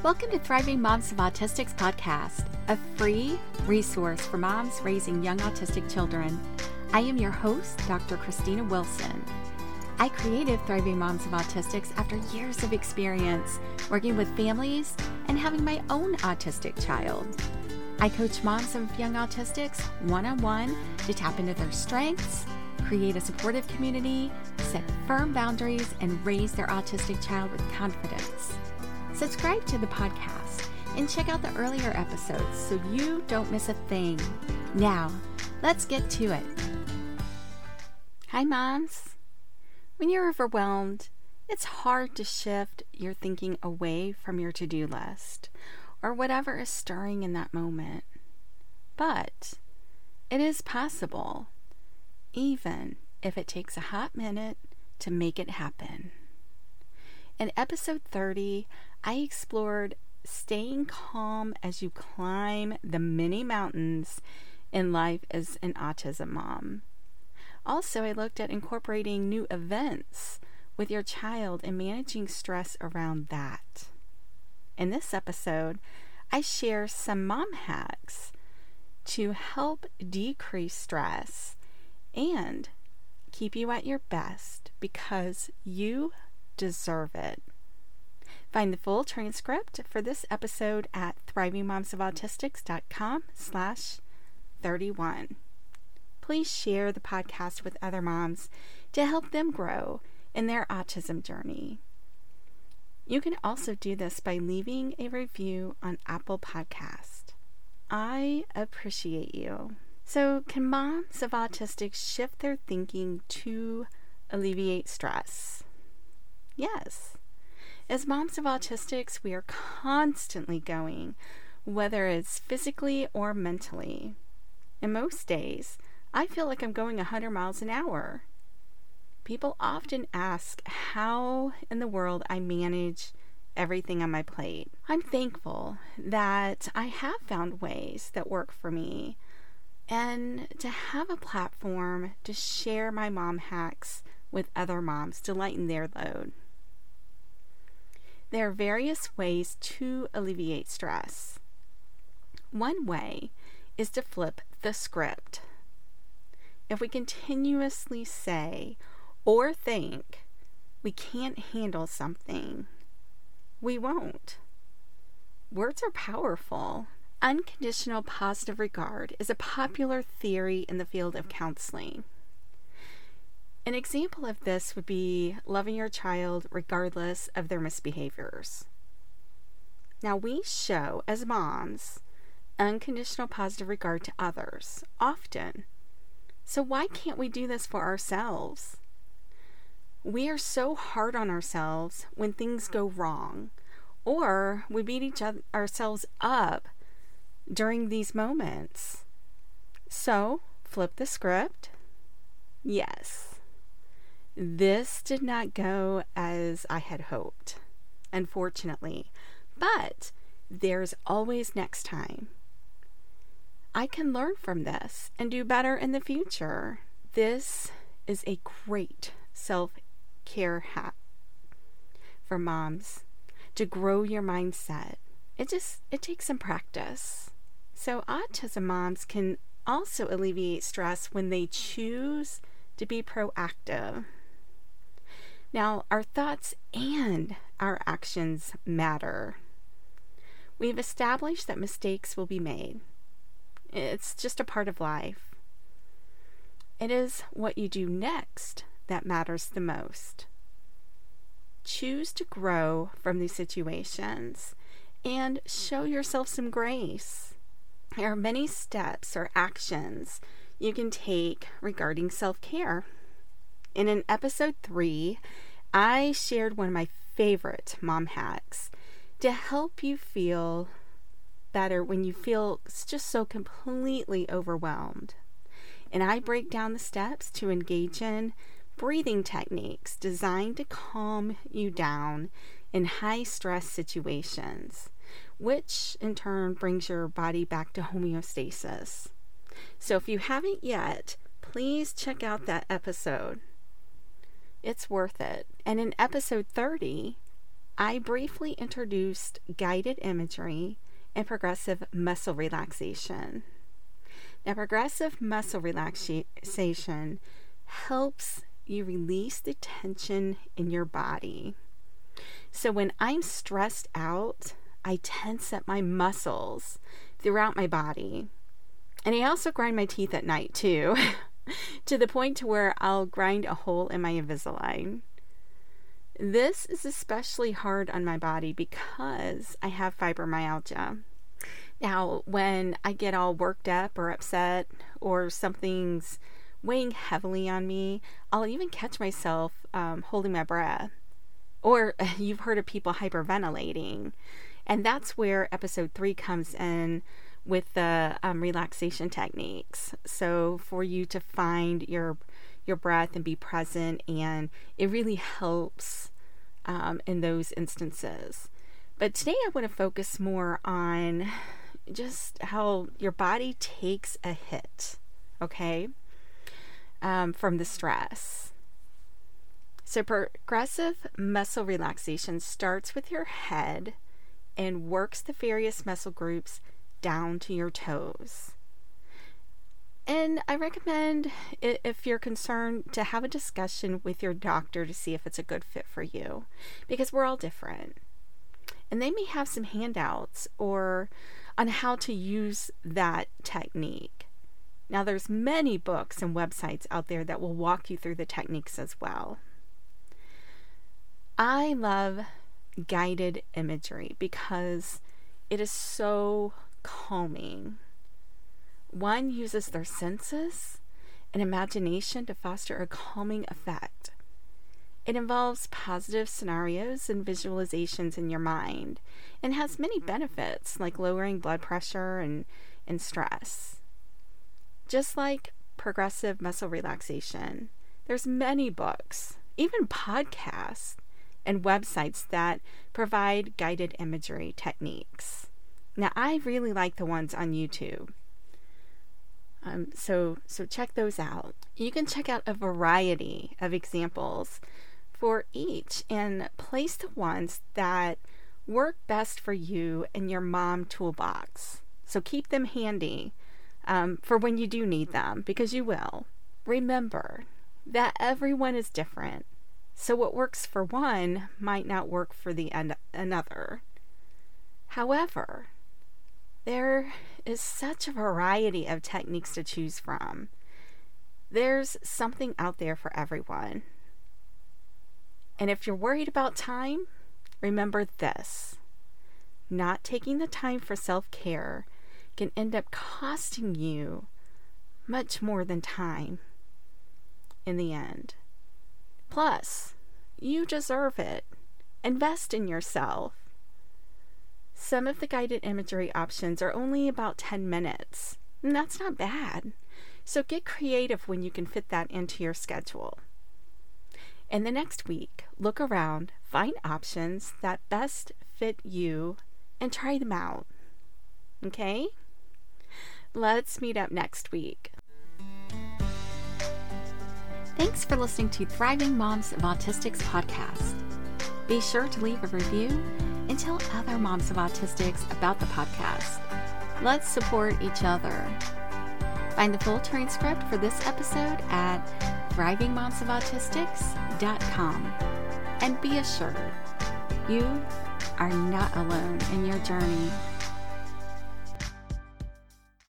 Welcome to Thriving Moms of Autistics podcast, a free resource for moms raising young autistic children. I am your host, Dr. Christina Wilson. I created Thriving Moms of Autistics after years of experience working with families and having my own autistic child. I coach moms of young autistics one on one to tap into their strengths, create a supportive community, set firm boundaries, and raise their autistic child with confidence. Subscribe to the podcast and check out the earlier episodes so you don't miss a thing. Now, let's get to it. Hi, moms. When you're overwhelmed, it's hard to shift your thinking away from your to do list or whatever is stirring in that moment. But it is possible, even if it takes a hot minute to make it happen. In episode 30, I explored staying calm as you climb the many mountains in life as an autism mom. Also, I looked at incorporating new events with your child and managing stress around that. In this episode, I share some mom hacks to help decrease stress and keep you at your best because you deserve it. Find the full transcript for this episode at thrivingmomsofautistics.com slash 31. Please share the podcast with other moms to help them grow in their autism journey. You can also do this by leaving a review on Apple Podcast. I appreciate you. So, can moms of autistics shift their thinking to alleviate stress? Yes. As moms of autistics, we are constantly going, whether it's physically or mentally. And most days, I feel like I'm going 100 miles an hour. People often ask how in the world I manage everything on my plate. I'm thankful that I have found ways that work for me and to have a platform to share my mom hacks with other moms to lighten their load. There are various ways to alleviate stress. One way is to flip the script. If we continuously say or think we can't handle something, we won't. Words are powerful. Unconditional positive regard is a popular theory in the field of counseling. An example of this would be loving your child regardless of their misbehaviors. Now, we show as moms unconditional positive regard to others often. So, why can't we do this for ourselves? We are so hard on ourselves when things go wrong, or we beat each other, ourselves up during these moments. So, flip the script. Yes, this did not go as I had hoped, unfortunately, but there's always next time. I can learn from this and do better in the future. This is a great self care hack for moms to grow your mindset. It just it takes some practice. So autism moms can also alleviate stress when they choose to be proactive now, our thoughts and our actions matter. We've established that mistakes will be made. It's just a part of life. It is what you do next that matters the most. Choose to grow from these situations and show yourself some grace. There are many steps or actions you can take regarding self care. And in episode three, I shared one of my favorite mom hacks to help you feel better when you feel just so completely overwhelmed. And I break down the steps to engage in breathing techniques designed to calm you down in high stress situations, which in turn brings your body back to homeostasis. So if you haven't yet, please check out that episode. It's worth it. And in episode 30, I briefly introduced guided imagery and progressive muscle relaxation. Now, progressive muscle relaxation helps you release the tension in your body. So, when I'm stressed out, I tense up my muscles throughout my body. And I also grind my teeth at night too, to the point to where I'll grind a hole in my Invisalign. This is especially hard on my body because I have fibromyalgia. Now, when I get all worked up or upset or something's weighing heavily on me, I'll even catch myself um, holding my breath. Or you've heard of people hyperventilating. And that's where episode three comes in with the um, relaxation techniques. So for you to find your your breath and be present, and it really helps um, in those instances. But today I want to focus more on just how your body takes a hit, okay, um, from the stress. So, progressive muscle relaxation starts with your head and works the various muscle groups down to your toes. And I recommend, if you're concerned, to have a discussion with your doctor to see if it's a good fit for you because we're all different. And they may have some handouts or on how to use that technique. Now there's many books and websites out there that will walk you through the techniques as well. I love guided imagery because it is so calming. One uses their senses and imagination to foster a calming effect. It involves positive scenarios and visualizations in your mind and has many benefits like lowering blood pressure and, and stress. Just like progressive muscle relaxation, there's many books, even podcasts and websites that provide guided imagery techniques. Now, I really like the ones on YouTube. Um, so, so check those out. You can check out a variety of examples for each and place the ones that work best for you in your mom toolbox. So keep them handy um, for when you do need them, because you will. Remember that everyone is different. So what works for one might not work for the en- another. However, there is such a variety of techniques to choose from. There's something out there for everyone. And if you're worried about time, remember this not taking the time for self care can end up costing you much more than time in the end. Plus, you deserve it. Invest in yourself. Some of the guided imagery options are only about 10 minutes, and that's not bad. So get creative when you can fit that into your schedule. In the next week, look around, find options that best fit you, and try them out. Okay? Let's meet up next week. Thanks for listening to Thriving Moms of Autistics podcast. Be sure to leave a review and tell other moms of autistics about the podcast. Let's support each other. Find the full transcript for this episode at thrivingmomsofautistics.com. And be assured, you are not alone in your journey